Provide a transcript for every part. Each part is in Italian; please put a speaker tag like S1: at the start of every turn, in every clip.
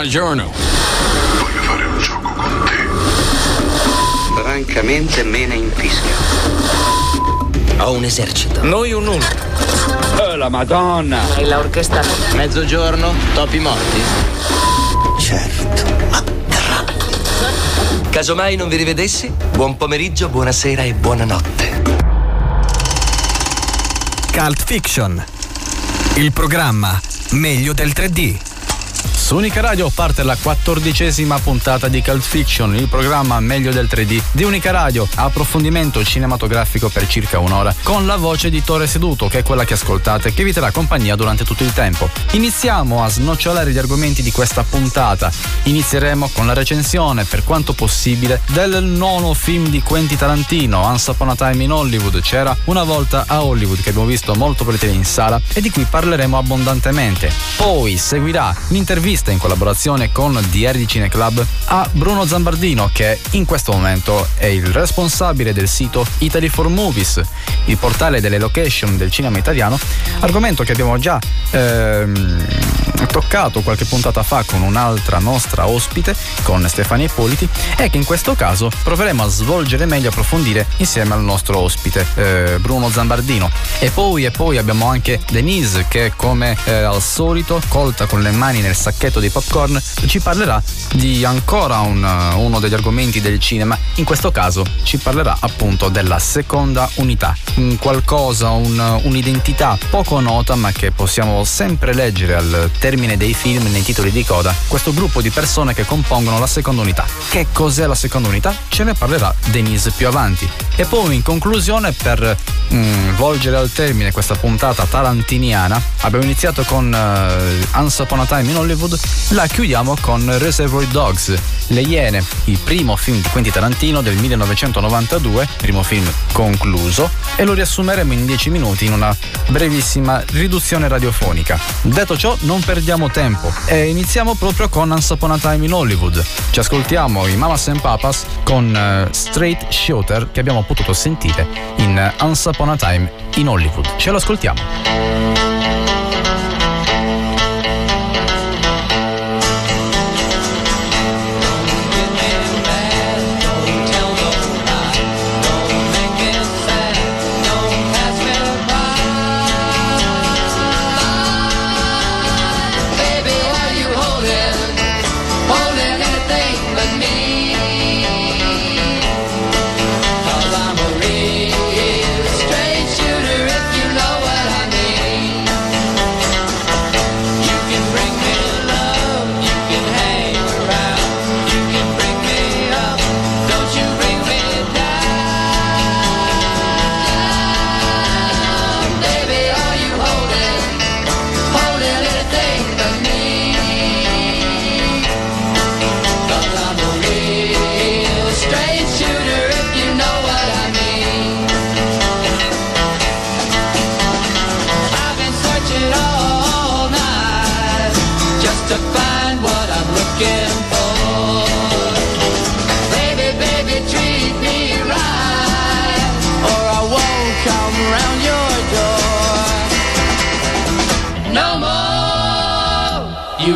S1: Buongiorno.
S2: Voglio fare un gioco con te.
S3: Francamente me ne infischio. Ho un esercito.
S4: Noi un numero.
S5: Oh, la Madonna!
S6: E l'orchestra?
S3: Mezzogiorno, topi morti?
S6: Certo, ma.
S3: Casomai non vi rivedessi, buon pomeriggio, buonasera e buonanotte.
S7: Cult Fiction. Il programma meglio del 3D.
S8: Su Unica Radio parte la quattordicesima puntata di Cult Fiction, il programma meglio del 3D di Unica Radio, approfondimento cinematografico per circa un'ora, con la voce di Tore Seduto, che è quella che ascoltate, che vi terrà compagnia durante tutto il tempo. Iniziamo a snocciolare gli argomenti di questa puntata. Inizieremo con la recensione, per quanto possibile, del nono film di Quentin Tarantino, Once Upon a Time in Hollywood. C'era una volta a Hollywood, che abbiamo visto molto volentieri in sala e di cui parleremo abbondantemente. Poi seguirà l'intervista in collaborazione con DR Cine Club a Bruno Zambardino che in questo momento è il responsabile del sito Italy for Movies, il portale delle location del cinema italiano, argomento che abbiamo già ehm, toccato qualche puntata fa con un'altra nostra ospite, con Stefania Ippoliti, e che in questo caso proveremo a svolgere meglio approfondire insieme al nostro ospite eh, Bruno Zambardino. E poi, e poi abbiamo anche Denise che come eh, al solito, colta con le mani nel sacchetto di popcorn, ci parlerà di ancora un, uno degli argomenti del cinema. In questo caso ci parlerà appunto della seconda unità, un qualcosa, un, un'identità poco nota ma che possiamo sempre leggere al termine dei film nei titoli di coda. Questo gruppo di persone che compongono la seconda unità. Che cos'è la seconda unità? Ce ne parlerà Denise più avanti. E poi in conclusione per mm, volgere al termine questa puntata tarantiniana abbiamo iniziato con uh, Once a Time in Hollywood la chiudiamo con Reservoir Dogs, Le Iene, il primo film di Quentin Tarantino del 1992, primo film concluso, e lo riassumeremo in 10 minuti in una brevissima riduzione radiofonica. Detto ciò, non perdiamo tempo e iniziamo proprio con Once Upon a Time in Hollywood. Ci ascoltiamo i Mamas and Papas con uh, Straight Shooter che abbiamo potuto sentire in Once Upon a Time in Hollywood. Ce lo ascoltiamo.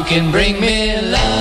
S9: Can bring me love.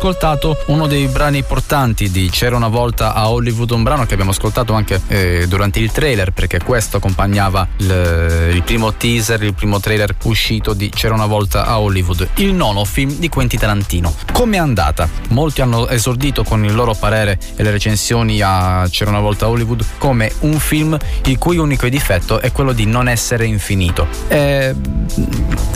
S8: Ascoltato uno dei brani portanti di C'era una volta a Hollywood, un brano che abbiamo ascoltato anche eh, durante il trailer, perché questo accompagnava il, il, primo teaser, il primo trailer uscito di C'era una volta a Hollywood, il nono film di Quentin Tarantino. Come è andata? Molti hanno esordito con il loro parere e le recensioni a C'era una volta a Hollywood come un film il cui unico difetto è quello di non essere infinito. Eh,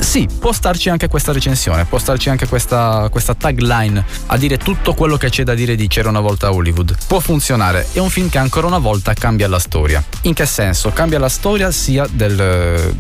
S8: sì, può starci anche questa recensione, può starci anche questa, questa tagline a dire tutto quello che c'è da dire di C'era una volta Hollywood. Può funzionare, è un film che ancora una volta cambia la storia. In che senso? Cambia la storia sia del...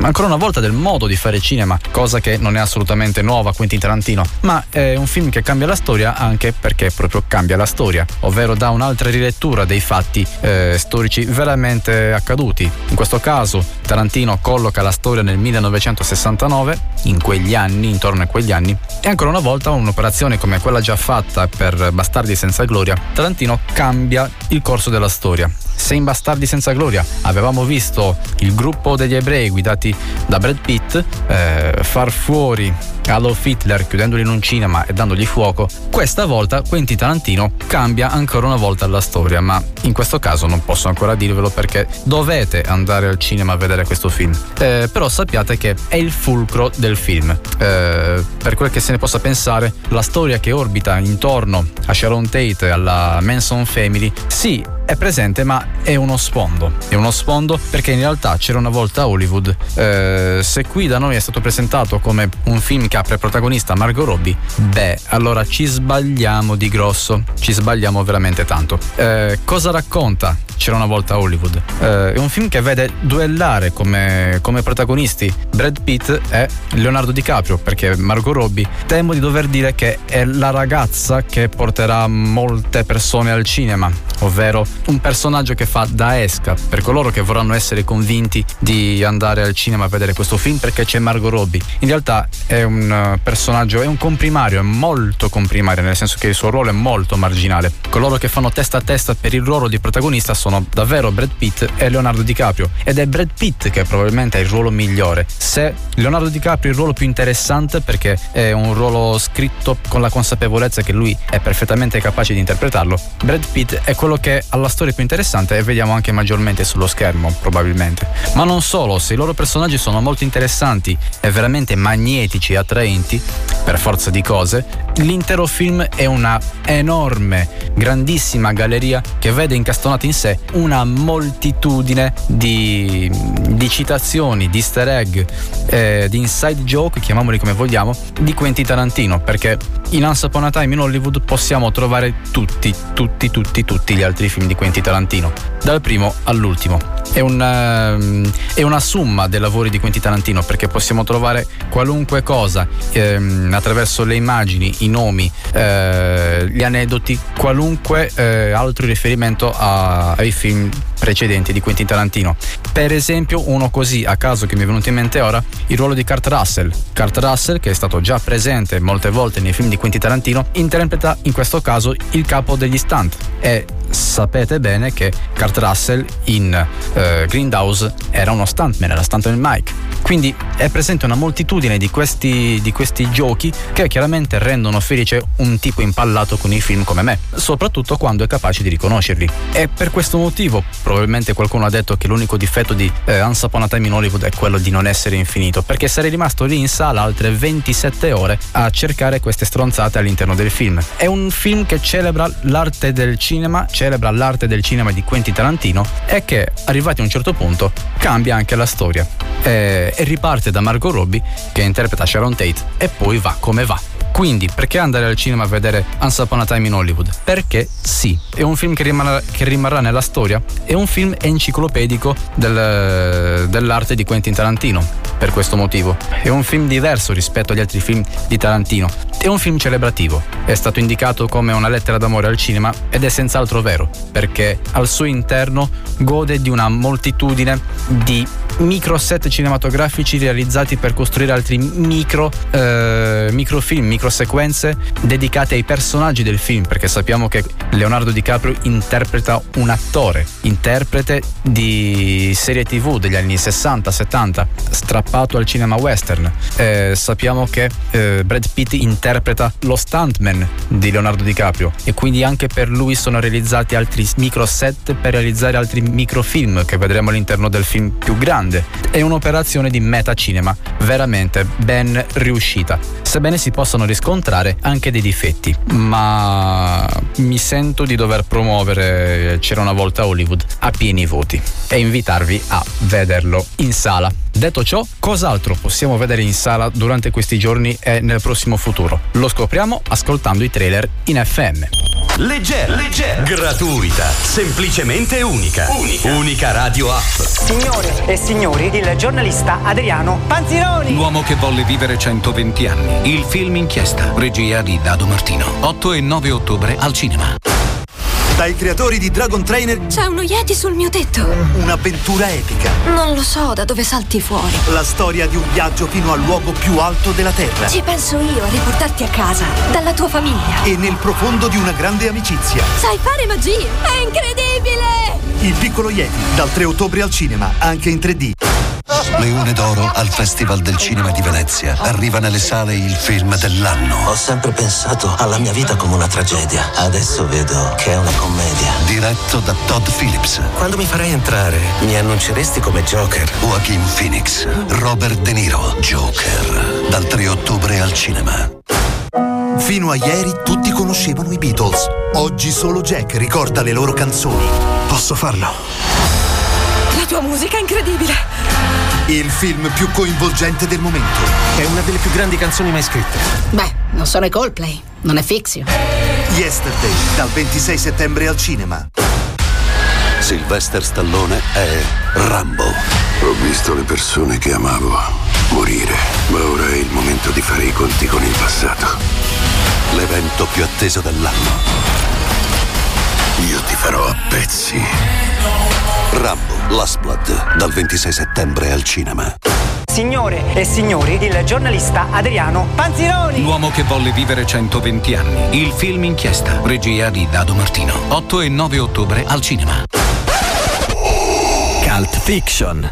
S8: ancora una volta del modo di fare cinema, cosa che non è assolutamente nuova Quentin Tarantino, ma è un film che cambia la storia anche perché proprio cambia la storia, ovvero dà un'altra rilettura dei fatti eh, storici veramente accaduti. In questo caso Tarantino colloca la storia nel 1969, in quegli anni, intorno a quegli anni, e ancora una volta un'operazione come quella già fatta per Bastardi senza gloria, Tarantino cambia il corso della storia. Se in Bastardi senza gloria avevamo visto il gruppo degli ebrei guidati da Brad Pitt eh, far fuori Adolf Hitler chiudendoli in un cinema e dandogli fuoco, questa volta Quentin Tarantino cambia ancora una volta la storia, ma in questo caso non posso ancora dirvelo perché dovete andare al cinema a vedere questo film. Eh, però sappiate che è il fulcro del film. Eh, per quel che se ne possa pensare, la storia che orbita intorno a Sharon Tate e alla Manson Family, sì, è presente ma è uno sfondo. È uno sfondo perché in realtà c'era una volta Hollywood. Eh, se qui da noi è stato presentato come un film che ha per protagonista Margot Robbie, beh, allora ci sbagliamo di grosso, ci sbagliamo veramente tanto. Eh, cosa racconta c'era una volta Hollywood. Eh, è un film che vede duellare come, come, protagonisti Brad Pitt e Leonardo DiCaprio, perché Margot Robbie temo di dover dire che è la ragazza che porterà molte persone al cinema, ovvero un personaggio che fa da esca per coloro che vorranno essere convinti di andare al cinema a vedere questo film perché c'è Margot Robbie. In realtà è un eh, personaggio, è un comprimario, è molto comprimario, nel senso che il suo ruolo è molto marginale. Coloro che fanno testa a testa per il ruolo di protagonista sono davvero Brad Pitt e Leonardo DiCaprio ed è Brad Pitt che probabilmente è il ruolo migliore. Se Leonardo DiCaprio è il ruolo più interessante perché è un ruolo scritto con la consapevolezza che lui è perfettamente capace di interpretarlo, Brad Pitt è quello che ha la storia più interessante e vediamo anche maggiormente sullo schermo probabilmente. Ma non solo, se i loro personaggi sono molto interessanti e veramente magnetici e attraenti, per forza di cose, l'intero film è una enorme, grandissima galleria che vede incastonata in sé una moltitudine di, di citazioni, di easter egg, eh, di inside joke, chiamiamoli come vogliamo, di Quentin Tarantino, perché in Once Upon a Time in Hollywood possiamo trovare tutti, tutti, tutti, tutti gli altri film di Quentin Tarantino, dal primo all'ultimo. È una, ehm, è una summa dei lavori di Quentin Tarantino perché possiamo trovare qualunque cosa ehm, attraverso le immagini, i nomi, eh, gli aneddoti, qualunque eh, altro riferimento a, ai film precedenti di Quentin Tarantino. Per esempio, uno così a caso che mi è venuto in mente ora, il ruolo di Kurt Russell. Kurt Russell, che è stato già presente molte volte nei film di Quentin Tarantino, interpreta in questo caso il capo degli stunt e sapete bene che Kurt Russell in uh, Greenhouse era uno stuntman, era stuntman Mike. Quindi è presente una moltitudine di questi, di questi giochi che chiaramente rendono felice un tipo impallato con i film come me, soprattutto quando è capace di riconoscerli. E per questo motivo, probabilmente qualcuno ha detto che l'unico difetto di eh, Once a Time in Hollywood è quello di non essere infinito, perché sarei rimasto lì in sala altre 27 ore a cercare queste stronzate all'interno del film. È un film che celebra l'arte del cinema, celebra l'arte del cinema di Quentin Tarantino e che, arrivati a un certo punto, cambia anche la storia. E, e riparte da Margot Robbie, che interpreta Sharon Tate, e poi va come va. Quindi, perché andare al cinema a vedere Once Upon a Time in Hollywood? Perché sì, è un film che rimarrà, che rimarrà nella storia, è un film enciclopedico del, dell'arte di Quentin Tarantino, per questo motivo. È un film diverso rispetto agli altri film di Tarantino. È un film celebrativo, è stato indicato come una lettera d'amore al cinema ed è senz'altro vero, perché al suo interno gode di una moltitudine di micro set cinematografici realizzati per costruire altri micro, eh, microfilm, microsequenze dedicate ai personaggi del film, perché sappiamo che Leonardo DiCaprio interpreta un attore, interprete di serie tv degli anni 60-70, strappato al cinema western. Eh, sappiamo che eh, Brad Pitt interpreta lo stuntman di Leonardo DiCaprio e quindi anche per lui sono realizzati altri micro set per realizzare altri microfilm che vedremo all'interno del film più grande. È un'operazione di metacinema veramente ben riuscita, sebbene si possano riscontrare anche dei difetti, ma mi sento di dover promuovere C'era una volta Hollywood a pieni voti e invitarvi a vederlo in sala. Detto ciò, cos'altro possiamo vedere in sala durante questi giorni e nel prossimo futuro? Lo scopriamo ascoltando i trailer in FM.
S1: Leggera, leggera, gratuita, semplicemente unica. Unica, unica radio app.
S4: Signore e signori, il giornalista Adriano Panzironi.
S10: L'uomo che volle vivere 120 anni. Il film inchiesta. Regia di Dado Martino. 8 e 9 ottobre al cinema.
S11: Dai creatori di Dragon Trainer
S12: C'è uno Yeti sul mio tetto.
S11: Un'avventura epica.
S12: Non lo so da dove salti fuori.
S11: La storia di un viaggio fino al luogo più alto della Terra.
S12: Ci penso io a riportarti a casa, dalla tua famiglia.
S11: E nel profondo di una grande amicizia.
S12: Sai fare magie! È incredibile!
S11: Il piccolo Yeti, dal 3 ottobre al cinema, anche in 3D.
S6: Leone d'Oro al Festival del Cinema di Venezia. Arriva nelle sale il film dell'anno.
S13: Ho sempre pensato alla mia vita come una tragedia. Adesso vedo che è una commedia.
S6: Diretto da Todd Phillips.
S13: Quando mi farai entrare, mi annunceresti come Joker.
S6: Joaquin Phoenix. Robert De Niro. Joker. Dal 3 ottobre al cinema.
S11: Fino a ieri tutti conoscevano i Beatles. Oggi solo Jack ricorda le loro canzoni. Posso farlo?
S12: La tua musica è incredibile!
S11: Il film più coinvolgente del momento.
S13: È una delle più grandi canzoni mai scritte.
S14: Beh, non sono i Coldplay, non è Fixio.
S11: Yesterday, dal 26 settembre al cinema.
S6: Sylvester Stallone è Rambo.
S2: Ho visto le persone che amavo morire, ma ora è il momento di fare i conti con il passato.
S6: L'evento più atteso dell'anno.
S2: Io ti farò a pezzi.
S6: Rambo, Last Blood, dal 26 settembre al cinema.
S4: Signore e signori, il giornalista Adriano Panzironi.
S10: L'uomo che volle vivere 120 anni. Il film inchiesta. Regia di Dado Martino. 8 e 9 ottobre al cinema.
S7: Cult Fiction.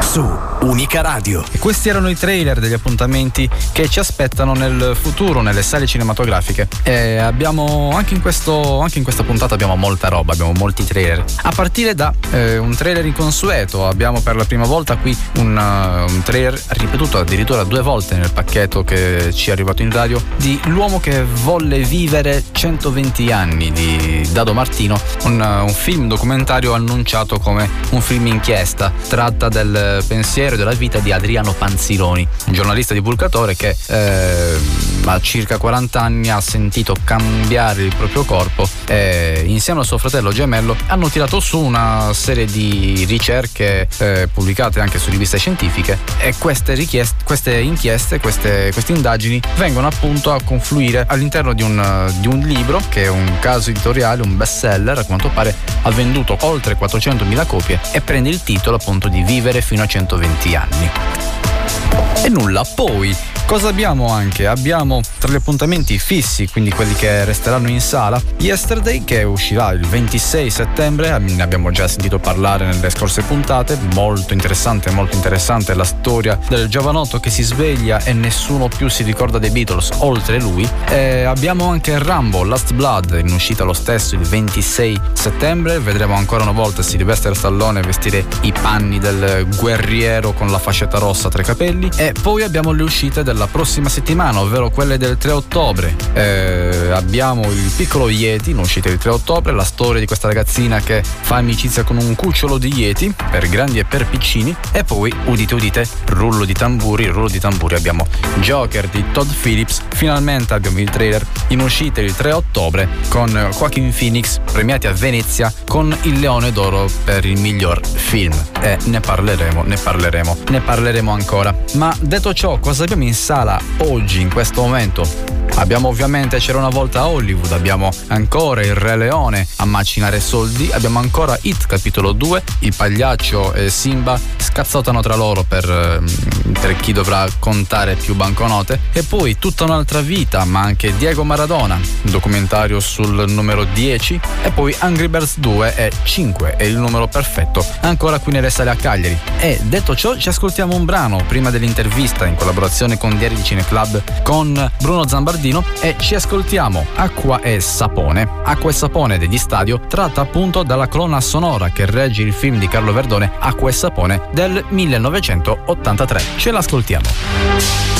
S7: Su Unica Radio.
S8: E questi erano i trailer degli appuntamenti che ci aspettano nel futuro nelle sale cinematografiche. E abbiamo anche in, questo, anche in questa puntata abbiamo molta roba, abbiamo molti trailer. A partire da eh, un trailer inconsueto, abbiamo per la prima volta qui un, uh, un, trailer ripetuto addirittura due volte nel pacchetto che ci è arrivato in radio di L'uomo che volle vivere 120 anni di Dado Martino, un, uh, un film documentario annunciato come un film inchiesta. Tratta del pensiero della vita di Adriano Panzironi, un giornalista divulgatore che eh, a circa 40 anni ha sentito cambiare il proprio corpo e insieme al suo fratello gemello hanno tirato su una serie di ricerche eh, pubblicate anche su riviste scientifiche e queste, queste inchieste, queste, queste, indagini vengono appunto a confluire all'interno di un, di un libro che è un caso editoriale, un bestseller, a quanto pare ha venduto oltre 400.000 copie e prende il titolo appunto di Vivere fino a 120 anni. E nulla, poi cosa abbiamo anche? Abbiamo tra gli appuntamenti fissi, quindi quelli che resteranno in sala, Yesterday che uscirà il 26 settembre, ne abbiamo già sentito parlare nelle scorse puntate, molto interessante, molto interessante la storia del giovanotto che si sveglia e nessuno più si ricorda dei Beatles oltre lui. E abbiamo anche Rambo, Last Blood, in uscita lo stesso il 26 settembre, vedremo ancora una volta Sylvester Stallone vestire i panni del guerriero con la fascetta rossa tra i capelli. E poi abbiamo le uscite della prossima settimana, ovvero quelle del 3 ottobre. Eh, abbiamo il piccolo Yeti, in uscita il 3 ottobre, la storia di questa ragazzina che fa amicizia con un cucciolo di Yeti, per grandi e per piccini. E poi, udite udite, rullo di tamburi, rullo di tamburi, abbiamo Joker di Todd Phillips. Finalmente abbiamo il trailer in uscita il 3 ottobre con Joaquin Phoenix premiati a Venezia con il Leone d'Oro per il miglior film. E ne parleremo, ne parleremo, ne parleremo ancora. Ma detto ciò, cosa abbiamo in sala oggi, in questo momento? Abbiamo ovviamente C'era una volta Hollywood, abbiamo ancora Il Re Leone a macinare soldi, abbiamo ancora Hit capitolo 2, il pagliaccio e Simba scazzotano tra loro per, ehm, per chi dovrà contare più banconote e poi tutta un'altra vita, ma anche Diego Maradona, un documentario sul numero 10 e poi Angry Birds 2 e 5 è il numero perfetto, ancora qui nelle sale a Cagliari. E detto ciò ci ascoltiamo un brano prima dell'intervista in collaborazione con Diari di Cine Club con Bruno Zambardino e ci ascoltiamo Acqua e Sapone. Acqua e Sapone degli Stadio tratta appunto dalla colonna sonora che regge il film di Carlo Verdone Acqua e Sapone del 1983. Ce l'ascoltiamo.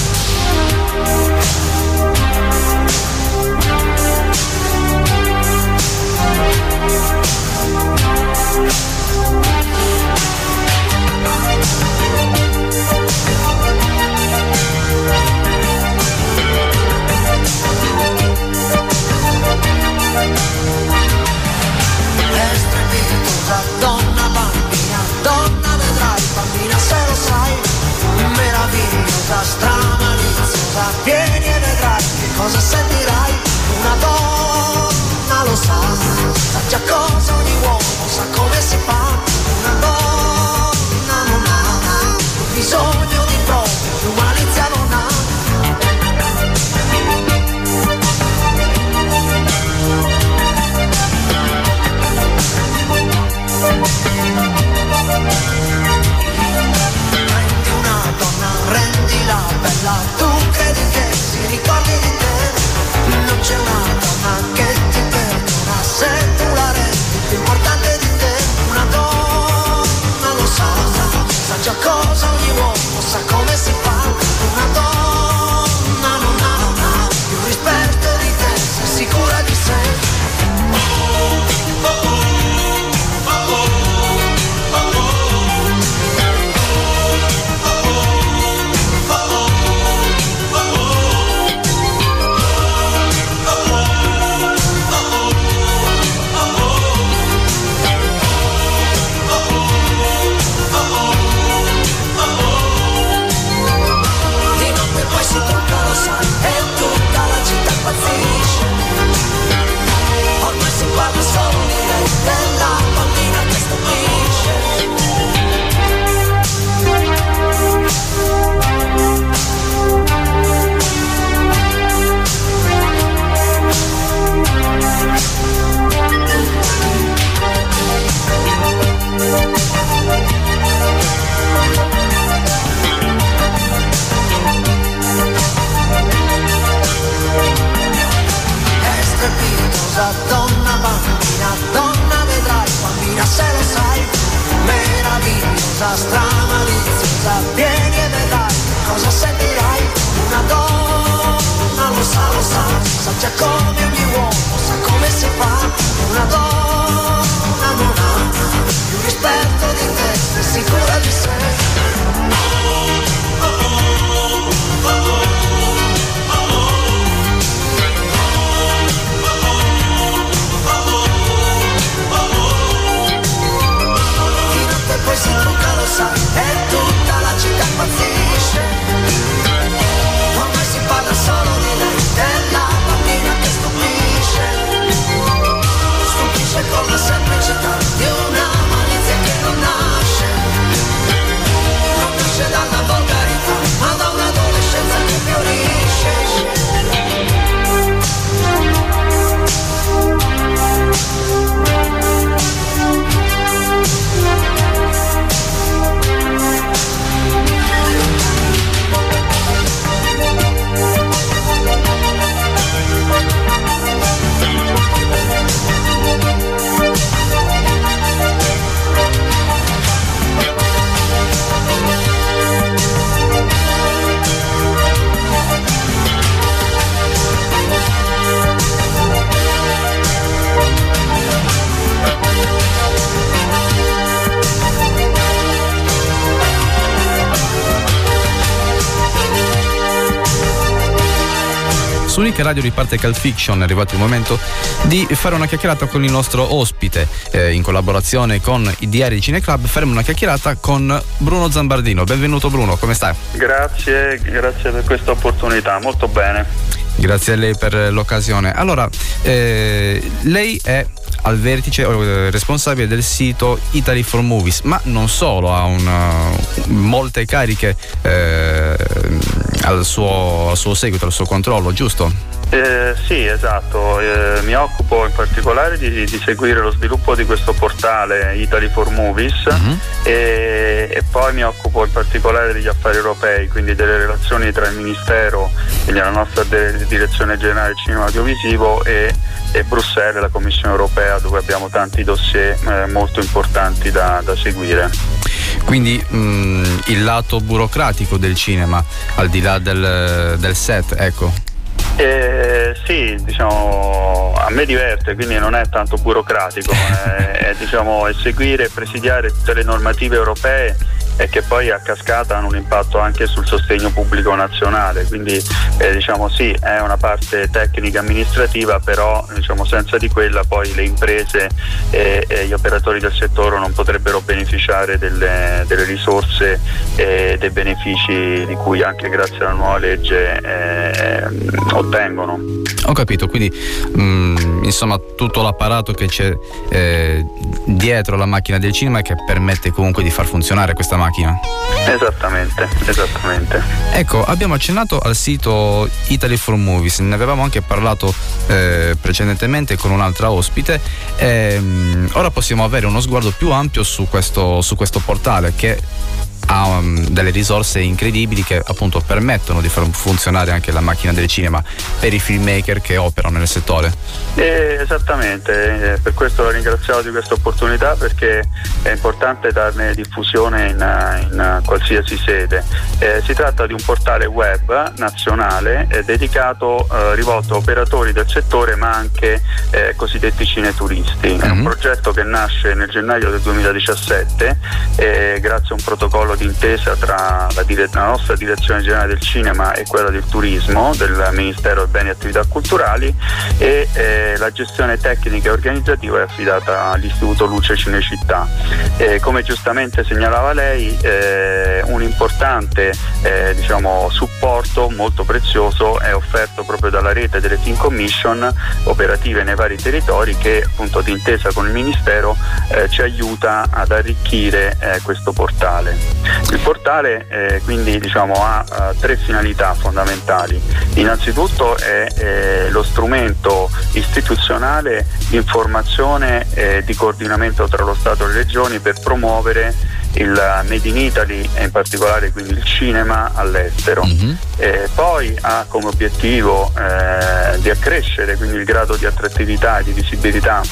S15: Cosa sentirai? Una donna lo sa, sa già cosa
S8: Unica Radio riparte Cult Fiction, è arrivato il momento di fare una chiacchierata con il nostro ospite. Eh, in collaborazione con i diari di Cine Club faremo una chiacchierata con Bruno Zambardino. Benvenuto Bruno, come stai?
S16: Grazie, grazie per questa opportunità, molto bene.
S8: Grazie a lei per l'occasione. Allora, eh, lei è al vertice eh, responsabile del sito Italy for Movies, ma non solo, ha una, molte cariche eh, al, suo, al suo seguito, al suo controllo, giusto?
S16: Eh, sì, esatto, eh, mi occupo in particolare di, di, seguire lo sviluppo di questo portale Italy for Movies uh-huh. e, e, poi mi occupo in particolare degli affari europei, quindi delle relazioni tra il Ministero, quindi la nostra de- Direzione Generale Cinema Audiovisivo e, e, Bruxelles, la Commissione Europea, dove abbiamo tanti dossier eh, molto importanti da, da seguire.
S8: Quindi mh, mm, il lato burocratico del cinema, al di là del, del set, ecco.
S16: Eh, sì, diciamo, a me diverte, quindi non è tanto burocratico, è, è, diciamo, seguire e presidiare tutte le normative europee e che poi a cascata hanno un impatto anche sul sostegno pubblico nazionale. Quindi eh, diciamo sì, è una parte tecnica amministrativa, però diciamo, senza di quella poi le imprese e, e, gli operatori del settore non potrebbero beneficiare delle, delle risorse e dei benefici di cui anche grazie alla nuova legge eh, ottengono.
S8: Ho capito, quindi mh, mm, insomma tutto l'apparato che c'è eh, dietro la macchina del cinema che permette comunque di far funzionare questa macchina macchina.
S16: Esattamente, esattamente.
S8: Ecco, abbiamo accennato al sito Italy for Movies, ne avevamo anche parlato eh, precedentemente con un'altra ospite. Ehm, ora possiamo avere uno sguardo più ampio su questo, su questo portale che ha um, delle risorse incredibili che appunto permettono di far funzionare anche la macchina del cinema per i filmmaker che operano nel settore.
S16: Eh, esattamente, eh, per questo la ringraziamo di questa opportunità perché è importante darne diffusione in, in qualsiasi sede. Eh, si tratta di un portale web nazionale eh, dedicato, eh, rivolto a operatori del settore ma anche eh, cosiddetti cineturisti. Mm-hmm. È un mhm. progetto che nasce nel gennaio del 2017 grazie a un protocollo d'intesa tra la, dire- la, nostra direzione generale del cinema e quella del turismo del Ministero dei Beni e Attività Culturali e eh, la gestione tecnica e organizzativa è affidata all'Istituto Luce Cinecittà. Eh, come giustamente segnalava lei, eh, un importante eh, diciamo, supporto molto prezioso è offerto proprio dalla rete delle Team Commission operative nei vari territori che appunto d'intesa con il Ministero eh, ci aiuta ad arricchire eh, questo portale. Il portale eh, quindi diciamo, ha uh, tre finalità fondamentali. Innanzitutto è eh, lo strumento istituzionale di informazione e di coordinamento tra lo Stato e le regioni per promuovere il Made in Italy e in particolare quindi il cinema all'estero. Mm-hmm. Eh, poi ha come obiettivo eh, di accrescere quindi il grado di attrattività e di visibilità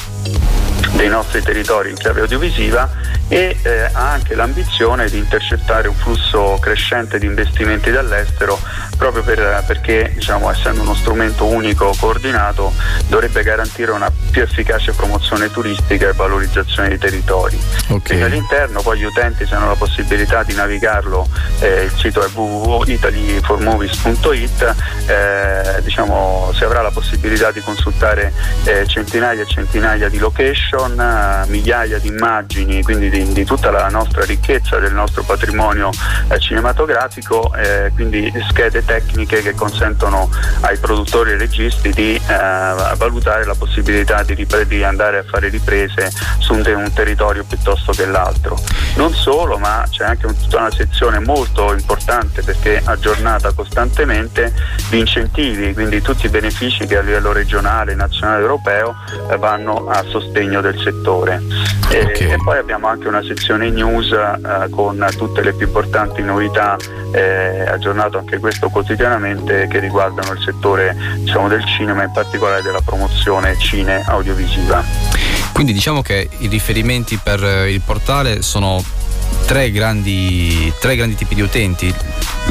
S16: dei nostri territori in chiave audiovisiva e eh, ha anche l'ambizione di intercettare un flusso crescente di investimenti dall'estero proprio per, perché diciamo, essendo uno strumento unico coordinato dovrebbe garantire una più efficace promozione turistica e valorizzazione dei territori. Okay. all'interno poi gli utenti se hanno la possibilità di navigarlo, eh, il sito è www.italyformovies.it, eh, diciamo, si avrà la possibilità di consultare eh, centinaia e centinaia di location, eh, migliaia di immagini, quindi di, di, tutta la nostra ricchezza del nostro patrimonio eh, cinematografico, eh, quindi schede tecniche che consentono ai produttori e registi di eh, valutare la possibilità di, ripre- di, andare a fare riprese su un, te- un, territorio piuttosto che l'altro. Non solo, ma c'è anche un, tutta una sezione molto importante perché aggiornata costantemente di incentivi, quindi tutti i benefici che a livello regionale, nazionale e europeo eh, vanno a sostegno del settore. Okay. E, e, poi abbiamo anche una sezione news eh, con tutte le più importanti novità, eh, aggiornato anche questo quotidianamente che riguardano il settore diciamo, del cinema, in particolare della promozione cine audiovisiva.
S8: Quindi diciamo che i riferimenti per il portale sono tre grandi, tre grandi tipi di utenti,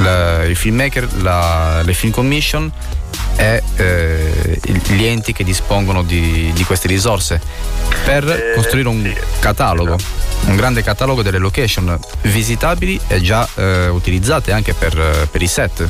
S8: la, il filmmaker, la, le film commission e eh, gli enti che dispongono di, di queste risorse per eh, costruire un
S16: sì,
S8: catalogo.
S16: Esatto.
S8: un grande catalogo delle location visitabili e già eh, utilizzate anche per, per i set.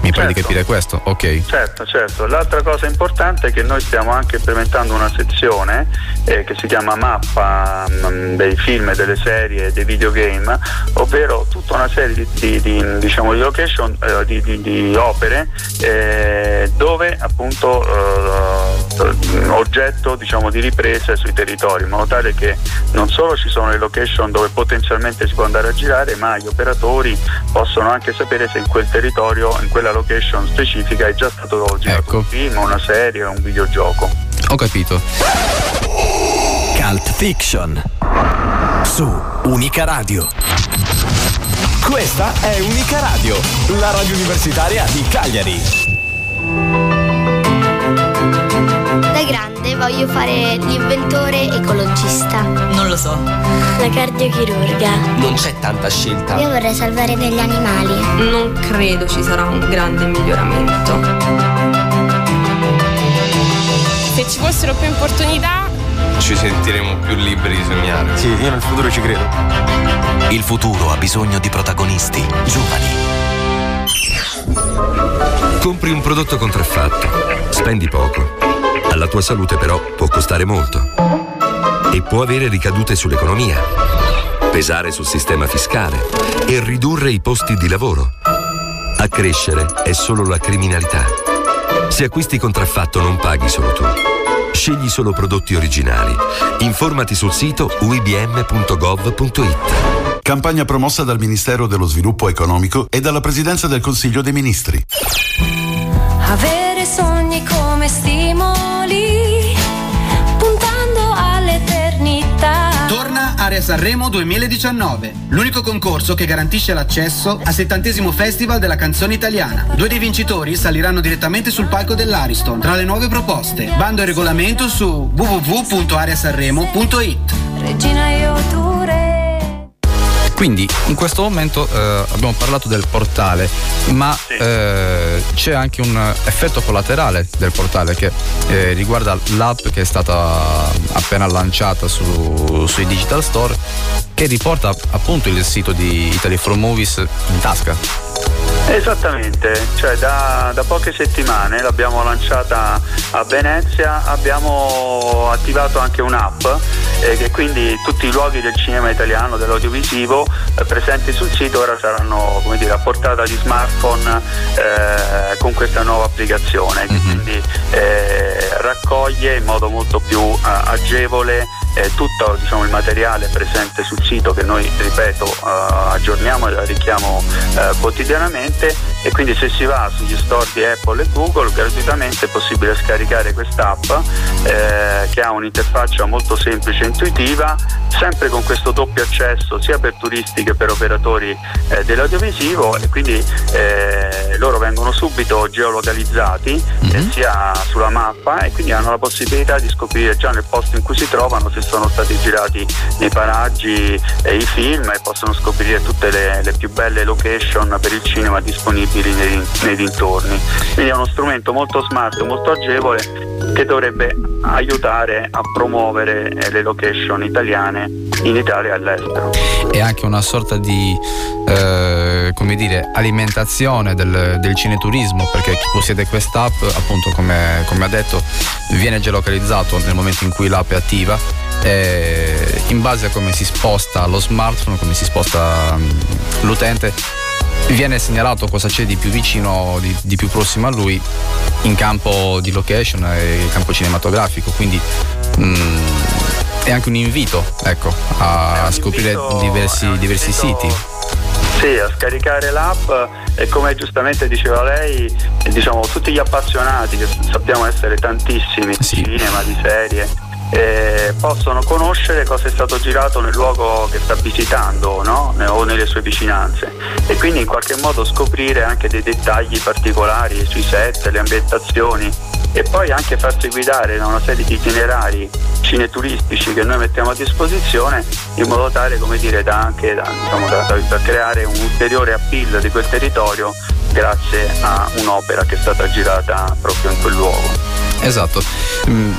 S8: Mi certo. pare di capire questo? Ok.
S16: Certo, certo. L'altra cosa importante è che noi stiamo anche implementando una sezione eh, che si chiama mappa mh, mm, dei film, delle serie, dei videogame, ovvero tutta una serie di, di, di, diciamo, di location, eh, di, di, opere eh, dove appunto eh, oggetto diciamo, di riprese sui territori, in modo tale che non solo ci sono le location dove potenzialmente si può andare a girare, ma gli operatori possono anche sapere se in quel territorio, in quella location specifica è già stato girato ecco. un film, una serie o un videogioco.
S8: Ho capito.
S1: Cult Fiction su Unica Radio. Questa è Unica Radio, la radio universitaria di Cagliari.
S17: Da grande voglio fare l'inventore ecologista.
S18: Non lo so.
S17: La cardiochirurga.
S3: Non c'è tanta scelta.
S17: Io vorrei salvare degli animali.
S18: Non credo ci sarà un grande miglioramento.
S19: Se ci fossero più opportunità
S20: ci sentiremo più liberi di sognare.
S21: Sì, io nel futuro ci credo.
S1: Il futuro ha bisogno di protagonisti giovani.
S22: Compri un prodotto contraffatto, spendi poco. Alla tua salute però può costare molto. E può avere ricadute sull'economia, pesare sul sistema fiscale e ridurre i posti di lavoro. A crescere è solo la criminalità. Se acquisti contraffatto non paghi solo tu Scegli solo prodotti originali. Informati sul sito uibm.gov.it.
S23: Campagna promossa dal Ministero dello Sviluppo Economico e dalla Presidenza del Consiglio dei Ministri.
S24: Avere sogni come stimoli, puntando all'eternità.
S25: Torna Area Sanremo 2019, l'unico concorso che garantisce l'accesso al settantesimo Festival della canzone italiana. Due dei vincitori saliranno direttamente sul palco dell'Ariston. Tra le nuove proposte, bando e regolamento su www.areasanremo.it. Regina io tu
S8: quindi in questo momento eh, abbiamo parlato del portale, ma sì. eh, c'è anche un effetto collaterale del portale che eh, riguarda l'app che è stata appena lanciata su, sui digital store che riporta appunto il sito di Italy from Movies in tasca.
S16: Esattamente, cioè da, da, poche settimane l'abbiamo lanciata a Venezia, abbiamo attivato anche un'app e che quindi tutti i luoghi del cinema italiano, dell'audiovisivo eh, presenti sul sito ora saranno come dire, a portata di smartphone eh, con questa nuova applicazione che mm-hmm. quindi eh, raccoglie in modo molto più eh, agevole eh, tutto diciamo, il materiale presente sul sito che noi, ripeto, eh, aggiorniamo e arricchiamo quotidianamente e quindi se si va sugli store di Apple e Google gratuitamente è possibile scaricare quest'app eh, che ha un'interfaccia molto semplice e intuitiva, sempre con questo doppio accesso sia per turisti che per operatori eh, dell'audiovisivo e quindi eh, loro vengono subito geolocalizzati mm-hmm. sia sulla mappa e quindi hanno la possibilità di scoprire già nel posto in cui si trovano se sono stati girati nei paraggi eh, i film e possono scoprire tutte le, le, più belle location per il cinema disponibili nei, nei dintorni. Quindi è uno strumento molto smart, molto agevole che dovrebbe aiutare a promuovere le location italiane in Italia e all'estero.
S8: È anche una sorta di eh, dire, alimentazione del, del cineturismo perché chi possiede quest'app appunto come, come ha detto viene geolocalizzato nel momento in cui l'app è attiva e in base a come si sposta lo smartphone, come si sposta um, l'utente viene segnalato cosa c'è di più vicino, di, di, più prossimo a lui in campo di location e in campo cinematografico. Quindi mh, mm, è anche un invito ecco, a un scoprire invito, diversi, diversi siti.
S16: Sì, a scaricare l'app e come giustamente diceva lei, diciamo tutti gli appassionati, che sappiamo essere tantissimi, sì. di cinema, di serie, eh, possono conoscere cosa è stato girato nel luogo che sta visitando no? o nelle sue vicinanze e quindi in qualche modo scoprire anche dei dettagli particolari sui set, le ambientazioni e poi anche farsi guidare da una serie di itinerari cineturistici che noi mettiamo a disposizione in modo tale come dire, da, anche, da, diciamo, da, da creare un ulteriore appeal di quel territorio grazie a un'opera che è stata girata proprio in quel luogo.
S8: Esatto, mm,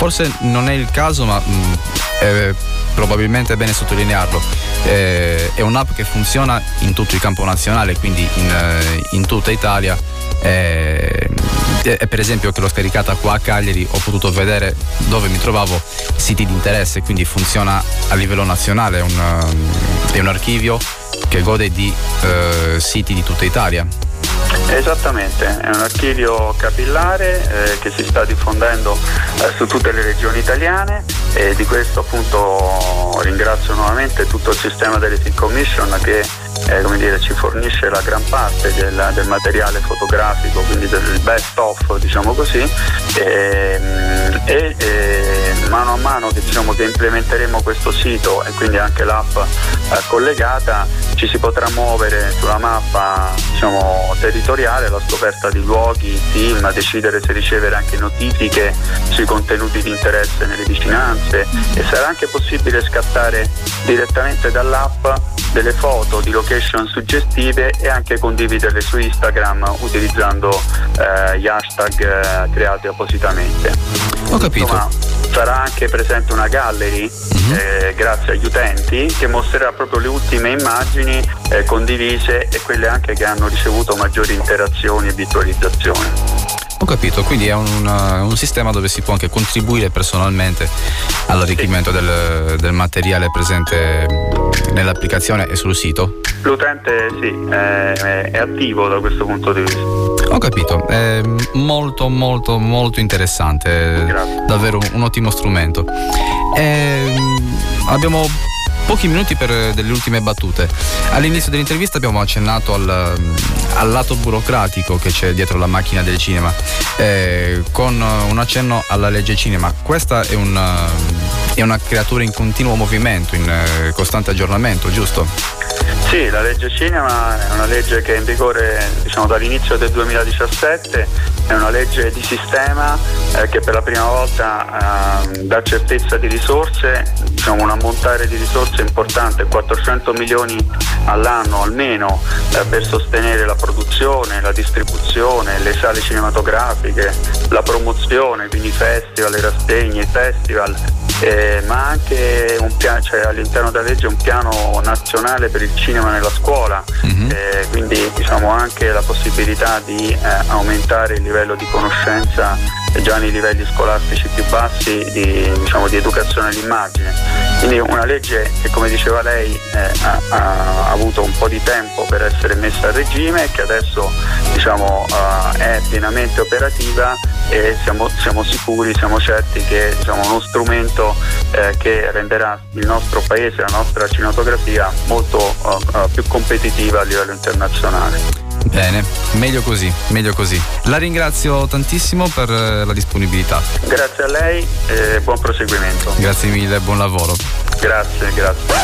S8: forse non è il caso, ma mm, è probabilmente è bene sottolinearlo, eh, è un'app che funziona in tutto il campo nazionale, quindi in, eh, in tutta Italia. Eh, e per esempio che l'ho scaricata qua a Cagliari ho potuto vedere dove mi trovavo siti di interesse, quindi funziona a livello nazionale, è un, è un archivio che gode di eh, siti di tutta Italia.
S16: Esattamente, è un archivio capillare eh, che si sta diffondendo eh, su tutte le regioni italiane e di questo appunto ringrazio nuovamente tutto il sistema delle Film Commission che eh, dire, ci fornisce la gran parte del, del, materiale fotografico, quindi del best of diciamo così. E, e, e mano a mano che, diciamo, che, implementeremo questo sito e quindi anche l'app eh, collegata ci si potrà muovere sulla mappa diciamo, territoriale la scoperta di luoghi, film, decidere se ricevere anche notifiche sui contenuti di interesse nelle vicinanze e sarà anche possibile scattare direttamente dall'app delle foto di location suggestive e anche condividerle su Instagram utilizzando eh, gli hashtag eh, creati appositamente.
S8: Ho capito. Insomma,
S16: sarà anche presente una gallery mm-hmm. eh, grazie agli utenti che mostrerà proprio le ultime immagini eh, condivise e quelle anche che hanno ricevuto maggiori interazioni e visualizzazioni.
S8: Ho capito, quindi è un, un, sistema dove si può anche contribuire personalmente all'arricchimento sì. del, del, materiale presente nell'applicazione e sul sito?
S16: L'utente sì, è, è attivo da questo punto di vista.
S8: Ho capito, è molto molto molto interessante, Grazie. davvero un ottimo strumento. E ehm, abbiamo pochi minuti per delle ultime battute. All'inizio dell'intervista abbiamo accennato al, al lato burocratico che c'è dietro la macchina del cinema, eh, con un accenno alla legge cinema. Questa è una, è una creatura in continuo movimento, in eh, costante aggiornamento, giusto?
S16: Sì, la legge cinema è una legge che è in vigore diciamo, dall'inizio del 2017, è una legge di sistema eh, che per la prima volta eh, dà certezza di risorse, diciamo, un ammontare di risorse importante, 400 milioni all'anno almeno eh, per sostenere la produzione, la distribuzione, le sale cinematografiche, la promozione, quindi i festival, le rassegne, i festival eh, ma anche piano, cioè, all'interno della legge un piano nazionale per il cinema nella scuola, mm-hmm. eh, quindi diciamo anche la possibilità di eh, aumentare il livello di conoscenza già nei livelli scolastici più bassi di, diciamo, di educazione all'immagine. Quindi una legge che come diceva lei eh, ha, ha, avuto un po' di tempo per essere messa a regime e che adesso diciamo, uh, è pienamente operativa e siamo, siamo, sicuri, siamo certi che diciamo, uno strumento eh, che renderà il nostro paese, la nostra cinematografia molto uh, uh, più competitiva a livello internazionale.
S8: Bene, meglio così, meglio così. La ringrazio tantissimo per eh, la disponibilità.
S16: Grazie a lei e buon proseguimento.
S8: Grazie mille, buon lavoro.
S16: Grazie, grazie.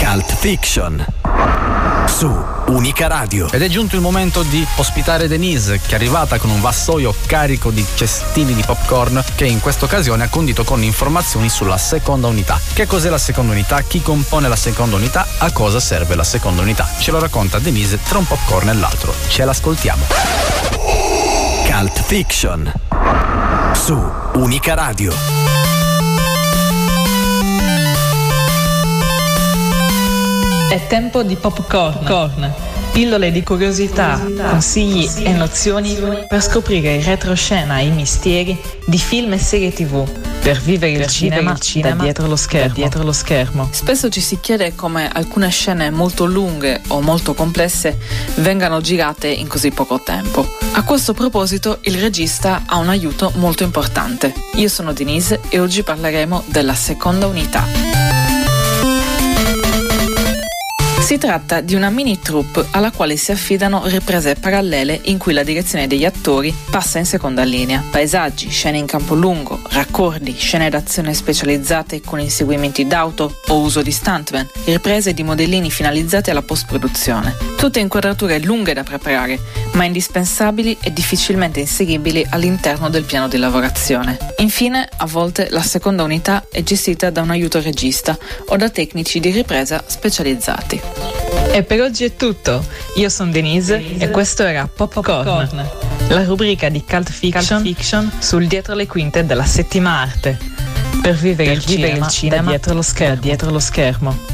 S1: Cult Fiction su Unica Radio.
S8: Ed è giunto il momento di ospitare Denise, che è arrivata con un vassoio carico di cestini di popcorn, che in questa occasione ha condito con informazioni sulla seconda unità. Che cos'è la seconda unità? Chi compone la seconda unità? A cosa serve la seconda unità? Ce lo racconta Denise tra un popcorn e l'altro. Ce l'ascoltiamo.
S1: Cult Fiction su Unica Radio.
S26: È tempo di popcorn. Corn. Pillole di curiosità, consigli e nozioni per scoprire in retroscena i misteri di film e serie tv. Per vivere, per il, cinema il cinema da dietro lo, schermo. dietro lo schermo.
S27: Spesso ci si chiede come alcune scene molto lunghe o molto complesse vengano girate in così poco tempo. A questo proposito il regista ha un aiuto molto importante. Io sono Denise e oggi parleremo della seconda unità. Si tratta di una mini troupe alla quale si affidano riprese parallele in cui la direzione degli attori passa in seconda linea. Paesaggi, scene in campo lungo, raccordi, scene d'azione specializzate con inseguimenti d'auto o uso di stuntman, riprese di modellini finalizzati alla post-produzione. Tutte inquadrature lunghe da preparare, ma indispensabili e difficilmente inseguibili all'interno del piano di lavorazione. Infine, a volte la seconda unità è gestita da un aiuto regista o da tecnici di ripresa specializzati.
S26: E per oggi è tutto. Io sono Denise, Denise. e questo era Popcorn, Popcorn, la rubrica di Cult Fiction, Cult Fiction sul dietro le quinte della settima arte. per vivere,
S28: Per
S26: il,
S28: vivere
S26: cinema
S28: il cinema
S26: dietro lo schermo. Dietro lo schermo.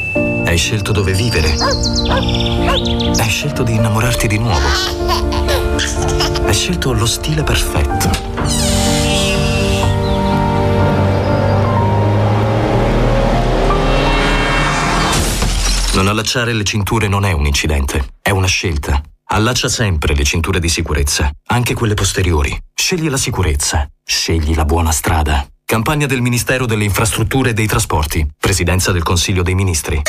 S29: Hai scelto dove vivere. Hai scelto di innamorarti di nuovo. Hai scelto lo stile perfetto. Non allacciare le cinture non è un incidente, è una scelta. Allaccia sempre le cinture di sicurezza, anche quelle posteriori. Scegli la sicurezza, scegli la buona strada. Campagna del Ministero delle Infrastrutture e dei Trasporti, Presidenza del Consiglio dei Ministri.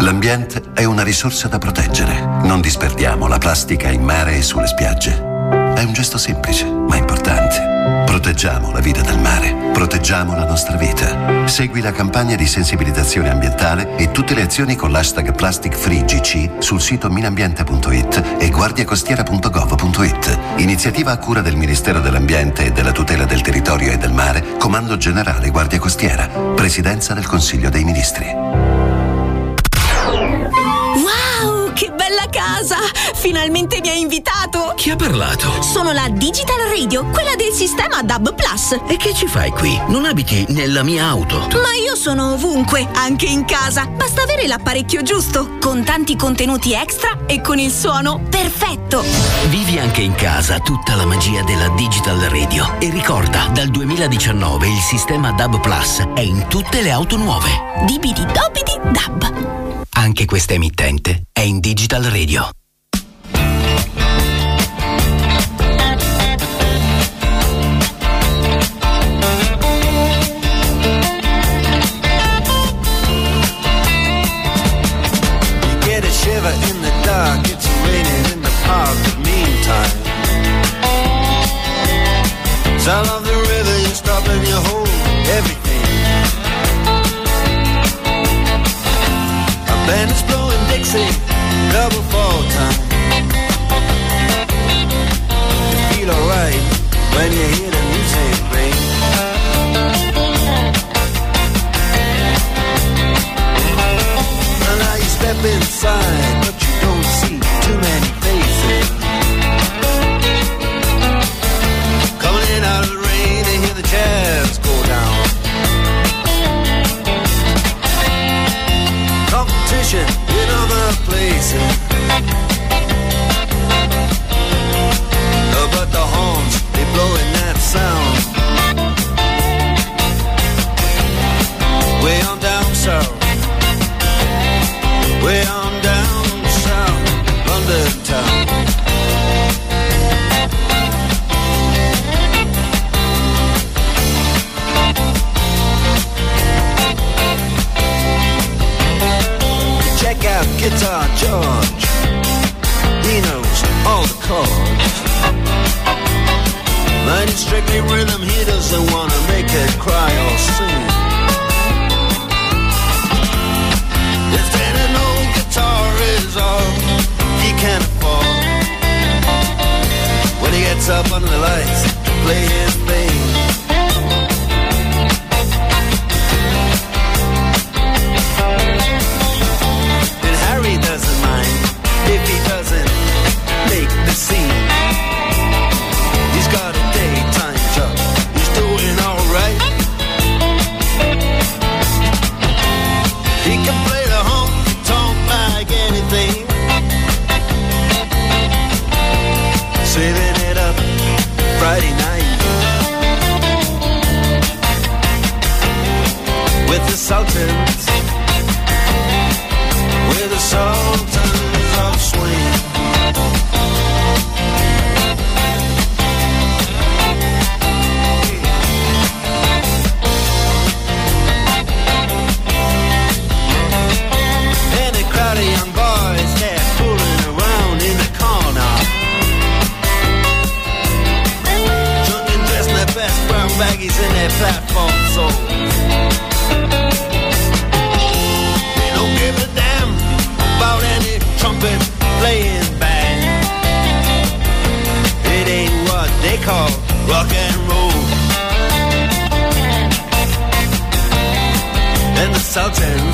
S6: L'ambiente è una risorsa da proteggere. Non disperdiamo la plastica in mare e sulle spiagge. È un gesto semplice, ma importante. Proteggiamo la vita del mare, proteggiamo la nostra vita. Segui la campagna di sensibilizzazione ambientale e tutte le azioni con l'hashtag PlasticFreeGC sul sito minambiente.it e guardiacostiera.gov.it. Iniziativa a cura del Ministero dell'Ambiente e della tutela del territorio e del mare, Comando Generale Guardia Costiera, Presidenza del Consiglio dei Ministri.
S30: Finalmente mi hai invitato!
S31: Chi ha parlato?
S30: Sono la Digital Radio, quella del sistema DAB Plus.
S31: E che ci fai qui? Non abiti nella mia auto.
S30: Ma io sono ovunque, anche in casa. Basta avere l'apparecchio giusto, con tanti contenuti extra e con il suono perfetto.
S31: Vivi anche in casa tutta la magia della Digital Radio. E ricorda, dal 2019 il sistema DAB Plus è in tutte le auto nuove.
S30: Dibidi dobidi DAB.
S31: Anche questa emittente è in Digital Radio.
S32: The meantime. Sound of the river, you stop and you hold everything. A band is blowing Dixie, double fall time. You feel alright when you hear the called rock and roll. And the
S8: Sultan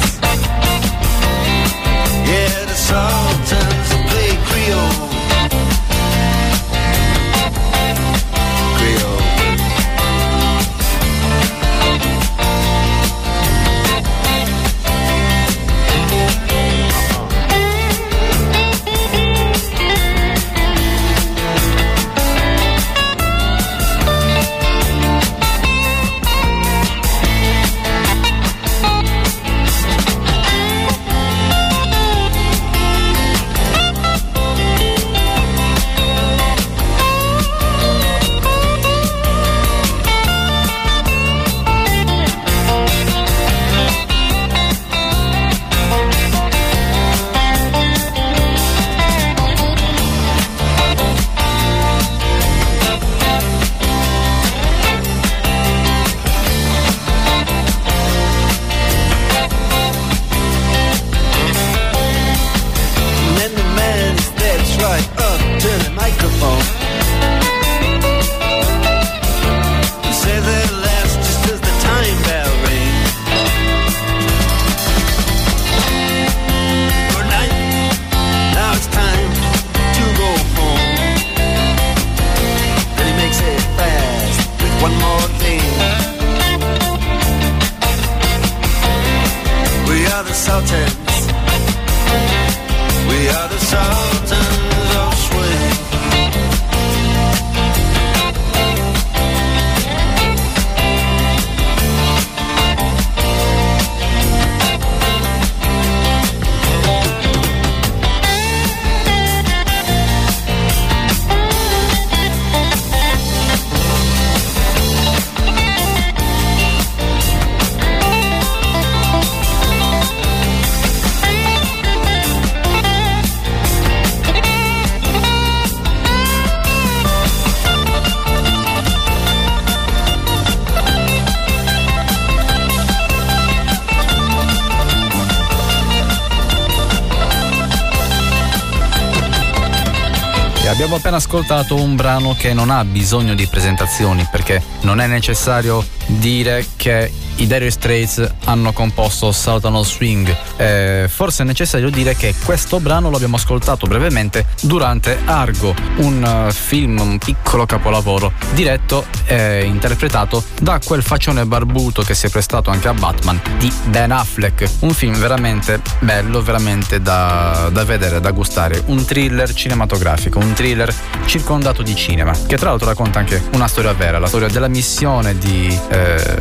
S8: appena ascoltato un brano che non ha bisogno di presentazioni perché non è necessario dire che i Dire Straits hanno composto Sultan Swing. Eh, forse è necessario dire che questo brano l'abbiamo ascoltato brevemente durante Argo, un eh, film, un piccolo capolavoro diretto e interpretato da quel faccione barbuto che si è prestato anche a Batman di Ben Affleck. Un film veramente bello, veramente da, da vedere, da gustare. Un thriller cinematografico, un thriller circondato di cinema, che tra l'altro racconta anche una storia vera, la storia della missione di, eh,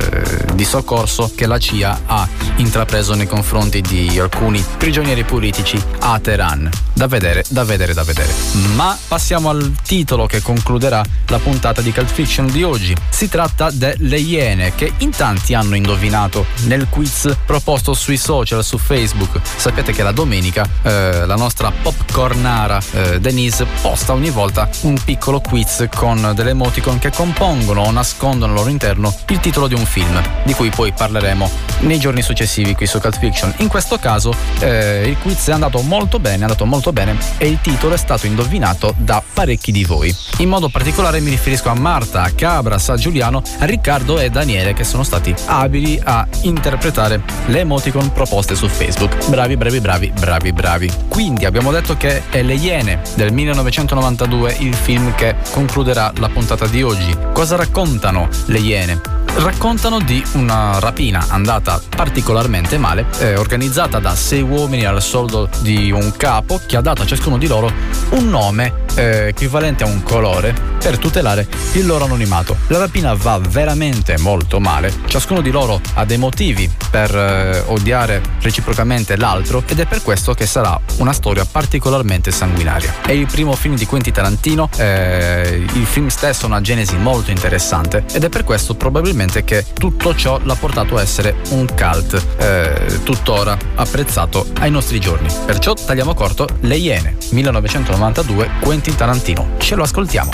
S8: di soccorso che la CIA ha intrapreso nei confronti di alcuni prigionieri politici a Teheran. Da vedere, da vedere, da vedere. Ma passiamo al titolo che concluderà la puntata di Cult Fiction di oggi. Si tratta delle Iene che in tanti hanno indovinato nel quiz proposto sui social, su Facebook. Sapete che la domenica eh, la nostra popcornara eh, Denise posta ogni volta un piccolo quiz con delle emoticon che compongono o nascondono al loro interno il titolo di un film, di cui poi parleremo nei giorni successivi qui su Cult Fiction. In questo caso eh, il quiz è andato molto bene, è andato molto bene e il titolo è stato indovinato da parecchi di voi. In modo particolare mi riferisco a Marta, a Cabras, a Giuliano, a Riccardo e Daniele che sono stati abili a interpretare le emoticon proposte su Facebook. Bravi, bravi, bravi, bravi, bravi. Quindi abbiamo detto che è Le Iene del 1992 il film che concluderà la puntata di oggi. Cosa raccontano Le Iene? Raccontano di una rapina andata particolarmente male, eh, organizzata da sei uomini al soldo di un capo che ha dato a ciascuno di loro un nome eh, equivalente a un colore per tutelare il loro anonimato. La rapina va veramente molto male, ciascuno di loro ha dei motivi per eh, odiare reciprocamente l'altro ed è per questo che sarà una storia particolarmente sanguinaria. È il primo film di Quentin Tarantino, eh, il film stesso ha una genesi molto interessante ed è per questo probabilmente che tutto ciò l'ha portato a essere un cult eh, tuttora apprezzato ai nostri giorni. Perciò tagliamo corto Le Iene, 1992, Quentin Tarantino. Ce lo ascoltiamo.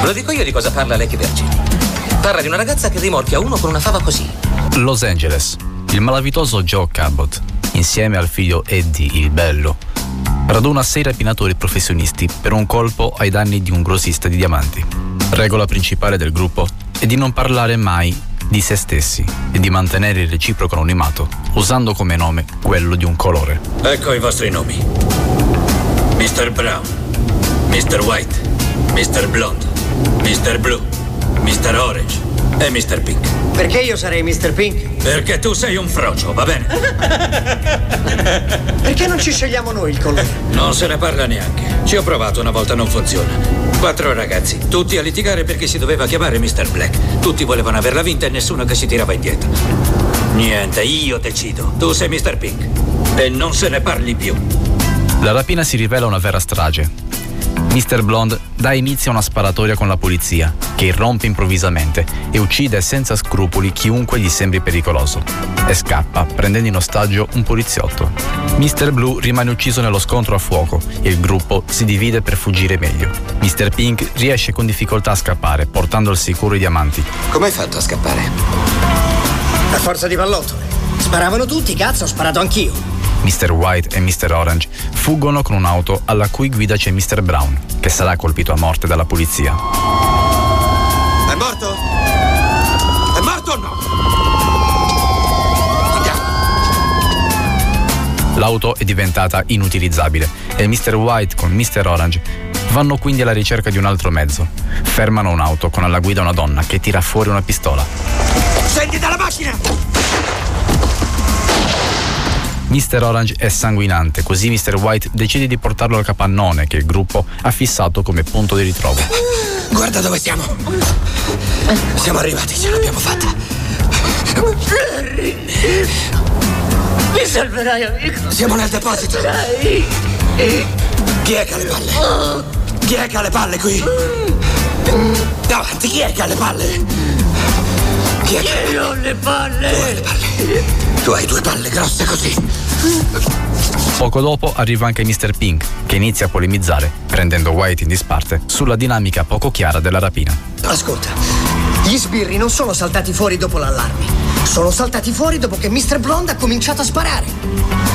S33: Ve lo dico io di cosa parla Lecky Vergini. Parla di una ragazza che rimorchia uno con una fava così.
S8: Los Angeles. Il malavitoso Joe Cabot, insieme al figlio Eddie il Bello, raduna sei rapinatori professionisti per un colpo ai danni di un grossista di diamanti. Regola principale del gruppo è di non parlare mai di se stessi e di mantenere il reciproco anonimato, usando come nome quello di un colore.
S34: Ecco i vostri nomi. Mr. Brown, Mr. White, Mr. Blonde, Mr. Blue, Mr. Orange e Mr. Pink.
S35: Perché io sarei Mr. Pink?
S34: Perché tu sei un frocio, va bene?
S35: Perché non ci scegliamo noi il colore?
S34: Non se ne parla neanche. Ci ho provato una volta, non funziona. Quattro ragazzi, tutti a litigare perché si doveva chiamare Mr. Black. Tutti volevano averla vinta e nessuno che si tirava indietro. Niente, io decido. Tu sei Mr. Pink. E non se ne parli più.
S8: La rapina si rivela una vera strage. Mr. Blonde dà inizio a una sparatoria con la polizia, che irrompe improvvisamente e uccide senza scrupoli chiunque gli sembri pericoloso. E scappa, prendendo in ostaggio un poliziotto. Mr. Blue rimane ucciso nello scontro a fuoco e il gruppo si divide per fuggire meglio. Mr. Pink riesce con difficoltà a scappare, portando al sicuro i diamanti.
S35: Come hai fatto a scappare? A forza di pallottole. Sparavano tutti, cazzo, ho sparato anch'io.
S8: Mr. White e Mr. Orange fuggono con un'auto alla cui guida c'è Mr. Brown, che sarà colpito a morte dalla polizia.
S35: È morto? È morto o no?
S8: L'auto è diventata inutilizzabile e Mr. White con Mr. Orange vanno quindi alla ricerca di un altro mezzo. Fermano un'auto con alla guida una donna che tira fuori una pistola.
S35: Scendi dalla macchina!
S8: Mr. Orange è sanguinante, così Mr. White decide di portarlo al capannone che il gruppo ha fissato come punto di ritrovo.
S35: Guarda dove siamo. Siamo arrivati, ce l'abbiamo fatta.
S15: Mi salverai, amico.
S35: Siamo nel deposito. Chi è che ha le palle? Chi è che ha le palle qui? Davanti, chi è che ha le palle? Chi è che
S15: Io ho le palle.
S35: Tu hai le palle. Tu hai due palle grosse così.
S8: Poco dopo arriva anche Mr. Pink, che inizia a polemizzare, prendendo White in disparte, sulla dinamica poco chiara della rapina.
S35: Ascolta, gli sbirri non sono saltati fuori dopo l'allarme. Sono saltati fuori dopo che Mr. Blonde ha cominciato a sparare.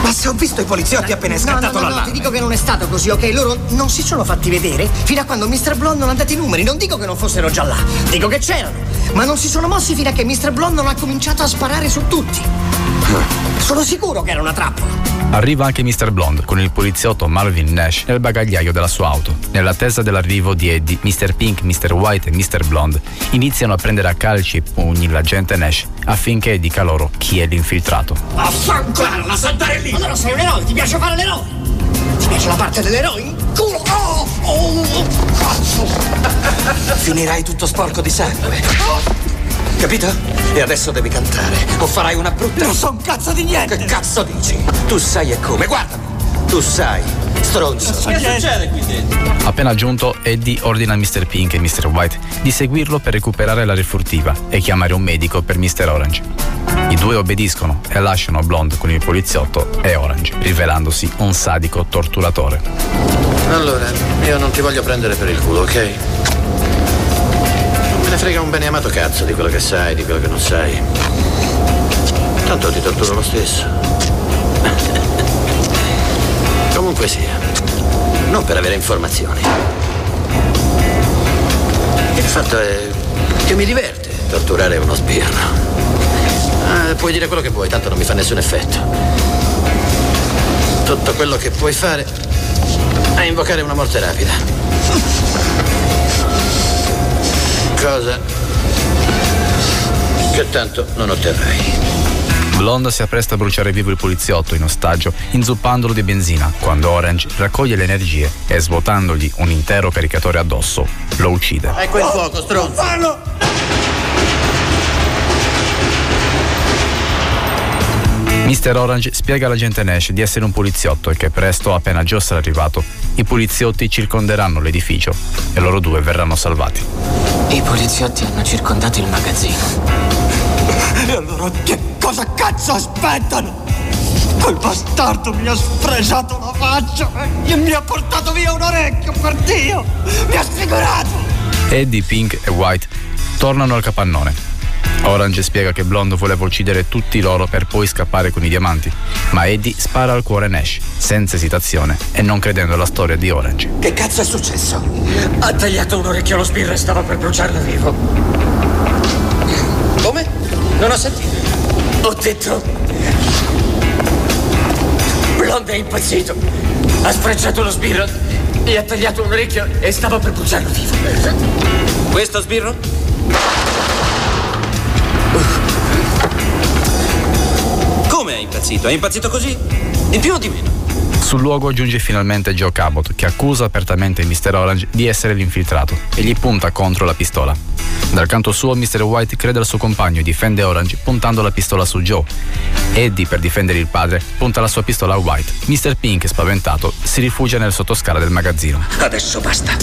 S35: Ma se ho visto i poliziotti appena è
S15: no,
S35: scattato
S15: no, no, no,
S35: l'allarme.
S15: ti
S35: dico che non è stato così, ok? Loro non si sono fatti vedere fino a quando Mr. Blonde non ha dato i numeri. Non dico che non fossero già là, dico che c'erano. Ma non si sono mossi fino a che Mr. Blonde non ha cominciato a sparare su tutti. Sono sicuro che era una trappola.
S8: Arriva anche Mr. Blonde con il poliziotto Marvin Nash nel bagagliaio della sua auto. Nell'attesa dell'arrivo di Eddie, Mr. Pink, Mr. White e Mr. Blonde iniziano a prendere a calci e pugni l'agente Nash affinché dica loro chi è l'infiltrato.
S35: Affanculo, la saltare lì! Allora sei un eroe, ti piace fare l'eroe? Ti piace la parte dell'eroe? In Culo! Oh, oh, cazzo! Finirai tutto sporco di sangue. Capito? E adesso devi cantare. O farai una brutta. Non so un cazzo di niente! Che cazzo dici? Tu sai e come, guardami! Tu sai, stronzo.
S15: Che succede qui dentro?
S8: Appena giunto, Eddie ordina a Mr. Pink e Mr. White di seguirlo per recuperare la refurtiva e chiamare un medico per Mr. Orange. I due obbediscono e lasciano Blonde con il poliziotto e Orange, rivelandosi un sadico torturatore.
S36: Allora, io non ti voglio prendere per il culo, ok? Me ne frega un beneamato cazzo di quello che sai, di quello che non sai. Tanto ti torturo lo stesso. Comunque sia, non per avere informazioni. Il fatto è che mi diverte torturare uno sbirro. Ah, puoi dire quello che vuoi, tanto non mi fa nessun effetto. Tutto quello che puoi fare è invocare una morte rapida. Cosa che tanto non otterrai.
S8: Blonde si appresta a bruciare vivo il poliziotto in ostaggio, inzuppandolo di benzina, quando Orange raccoglie le energie e svuotandogli un intero caricatore addosso, lo uccide.
S36: Ecco il fuoco, stronzo.
S35: Fallo!
S8: Mr. Orange spiega all'agente Nash di essere un poliziotto e che presto, appena Joe sarà arrivato, i poliziotti circonderanno l'edificio e loro due verranno salvati.
S33: I poliziotti hanno circondato il magazzino.
S35: E allora che cosa cazzo aspettano? Quel bastardo mi ha sfregiato la faccia e mi ha portato via un orecchio, per Dio! Mi ha sfigurato!
S8: Eddie, Pink e White tornano al capannone. Orange spiega che Blonde voleva uccidere tutti loro per poi scappare con i diamanti, ma Eddie spara al cuore Nash, senza esitazione e non credendo alla storia di Orange.
S35: Che cazzo è successo? Ha tagliato un orecchio allo sbirro e stava per bruciarlo vivo. Come? Non ho sentito. Ho detto. Blonde è impazzito. Ha sfrecciato lo sbirro e ha tagliato un orecchio e stava per bruciarlo vivo.
S33: Questo sbirro? Impazzito? È impazzito così? Di più o di meno?
S8: Sul luogo giunge finalmente Joe Cabot, che accusa apertamente Mr. Orange di essere l'infiltrato e gli punta contro la pistola. Dal canto suo, Mr. White crede al suo compagno e difende Orange puntando la pistola su Joe. Eddie, per difendere il padre, punta la sua pistola a White. Mr. Pink, spaventato, si rifugia nel sottoscala del magazzino.
S35: Adesso basta.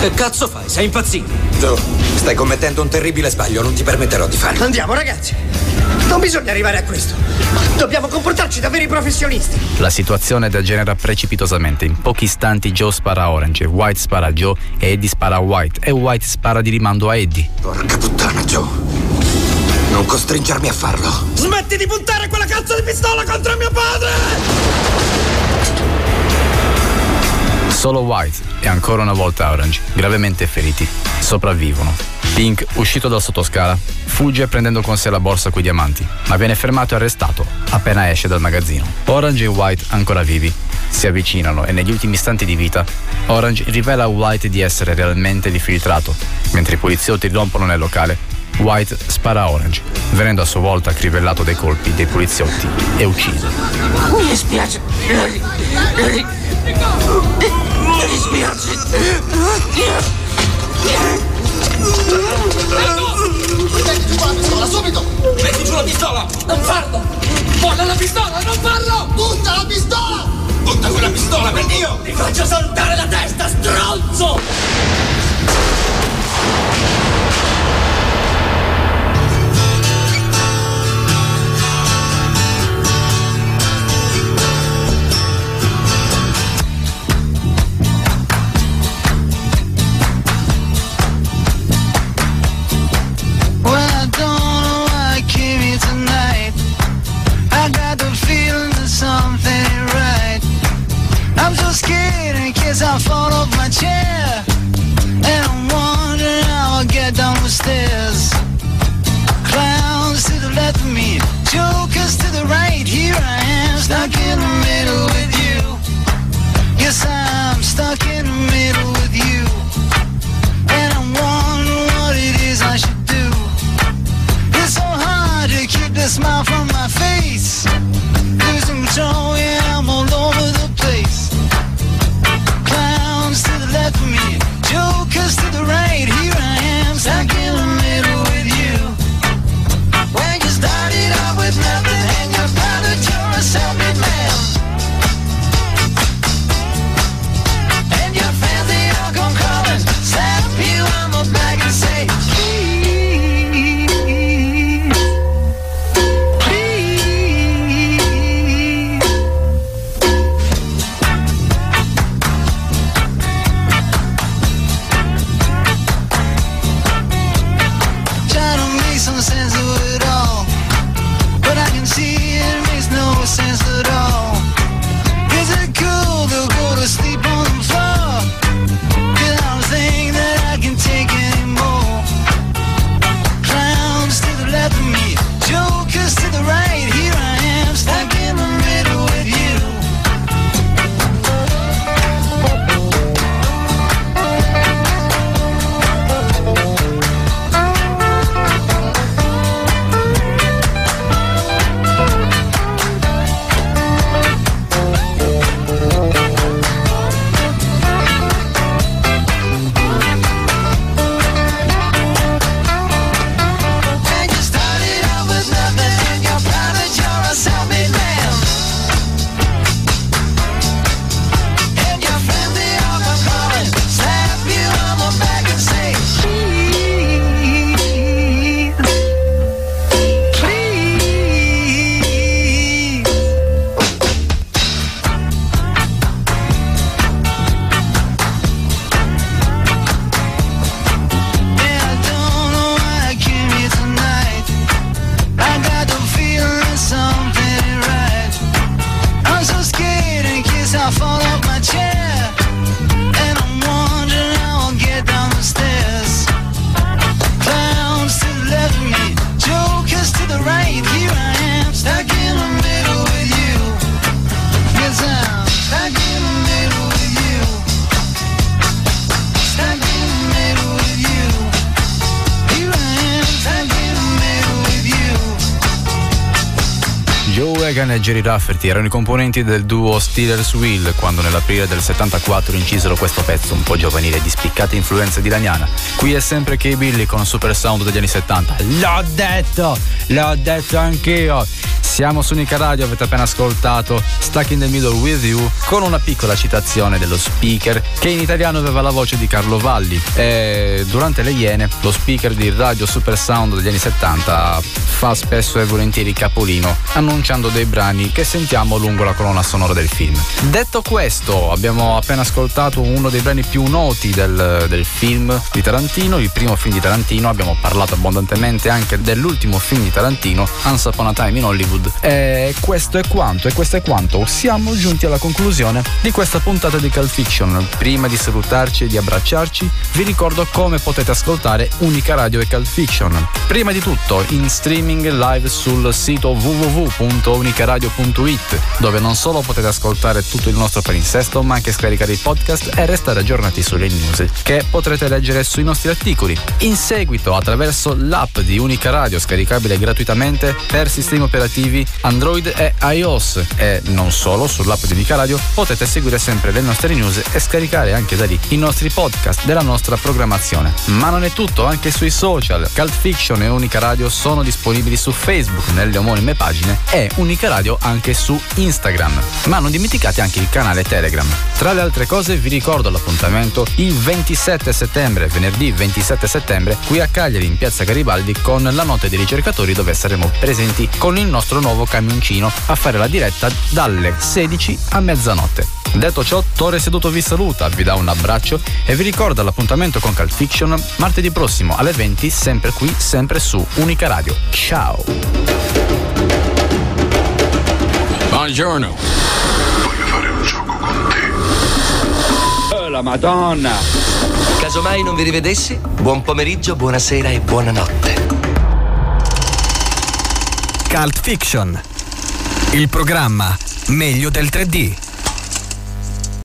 S33: Che cazzo fai? Sei impazzito?
S37: Joe, stai commettendo un terribile sbaglio, non ti permetterò di farlo.
S35: Andiamo, ragazzi. Non bisogna arrivare a questo. Dobbiamo comportarci da veri professionisti.
S8: La situazione degenera precipitosamente. In pochi istanti Joe spara a Orange, White spara a Joe e Eddie spara a White e White spara di rimando a Eddie.
S37: Porca puttana, Joe. Non costringermi a farlo.
S35: Smetti di puntare quella cazzo di pistola contro mio padre!
S8: Solo White e ancora una volta Orange, gravemente feriti, sopravvivono. Pink, uscito dal sottoscala, fugge prendendo con sé la borsa coi diamanti, ma viene fermato e arrestato appena esce dal magazzino. Orange e White, ancora vivi, si avvicinano e negli ultimi istanti di vita, Orange rivela a White di essere realmente l'infiltrato. Mentre i poliziotti rompono nel locale, White spara a Orange, venendo a sua volta crivellato dai colpi dei poliziotti e ucciso.
S35: Mi dispiace. Mi
S15: Metti giù la pistola, subito!
S35: Metti giù la pistola! Non farlo! Molla la pistola, non farlo!
S15: Butta la pistola!
S35: Butta quella pistola, per Dio! Ti faccio saltare la testa, stronzo!
S15: Stuck in the middle
S8: Jerry Rafferty erano i componenti del duo Steelers Will quando nell'aprile del 74 incisero questo pezzo un po' giovanile di spiccate influenze di Daniana. Qui è sempre Kay Billy con Super Sound degli anni 70. L'ho detto! L'ho detto anch'io! Siamo su Unica Radio, avete appena ascoltato Stuck in the Middle with You con una piccola citazione dello speaker che in italiano aveva la voce di Carlo Valli e durante le Iene lo speaker di Radio Super Sound degli anni 70 fa spesso e volentieri capolino annunciando dei brani che sentiamo lungo la colonna sonora del film. Detto questo, abbiamo appena ascoltato uno dei brani più noti del, del film di Tarantino, il primo film di Tarantino, abbiamo parlato abbondantemente anche dell'ultimo film di Tarantino, Once Upon a Time in Hollywood. E questo è quanto, e questo è quanto. Siamo giunti alla conclusione di questa puntata di Cult Fiction. Prima di salutarci e di abbracciarci, vi ricordo come potete ascoltare Unica Radio e Cult Fiction. Prima di tutto, in streaming live sul sito www.unicaradio.it, dove non solo potete ascoltare tutto il nostro palinsesto, ma anche scaricare i podcast e restare aggiornati sulle news, che potrete leggere sui nostri articoli. In seguito, attraverso l'app di Unica Radio, scaricabile gratuitamente per sistemi operativi Android e iOS, e non solo sull'app di Unica Radio, potete seguire sempre le nostre news e scaricare anche da lì i nostri podcast della nostra programmazione. Ma non è tutto, anche sui social. Cult Fiction e Unica Radio sono disponibili su Facebook nelle omonime pagine e Unica Radio anche su Instagram. Ma non dimenticate anche il canale Telegram. Tra le altre cose vi ricordo l'appuntamento il 27 settembre, venerdì 27 settembre, qui a Cagliari in piazza Garibaldi con la notte dei ricercatori dove saremo presenti con il nostro nuovo camioncino a fare la diretta dalle 16 a mezzanotte. Detto ciò, Tore Seduto vi saluta, vi dà un abbraccio e vi ricorda l'appuntamento con Cult Fiction martedì prossimo alle 20, sempre qui, sempre su Unica Radio. Ciao!
S38: Buongiorno.
S39: Voglio fare un gioco con te.
S38: Oh, la Madonna.
S33: Casomai non vi rivedessi, buon pomeriggio, buonasera e buonanotte.
S7: Cult Fiction. Il programma meglio del 3D.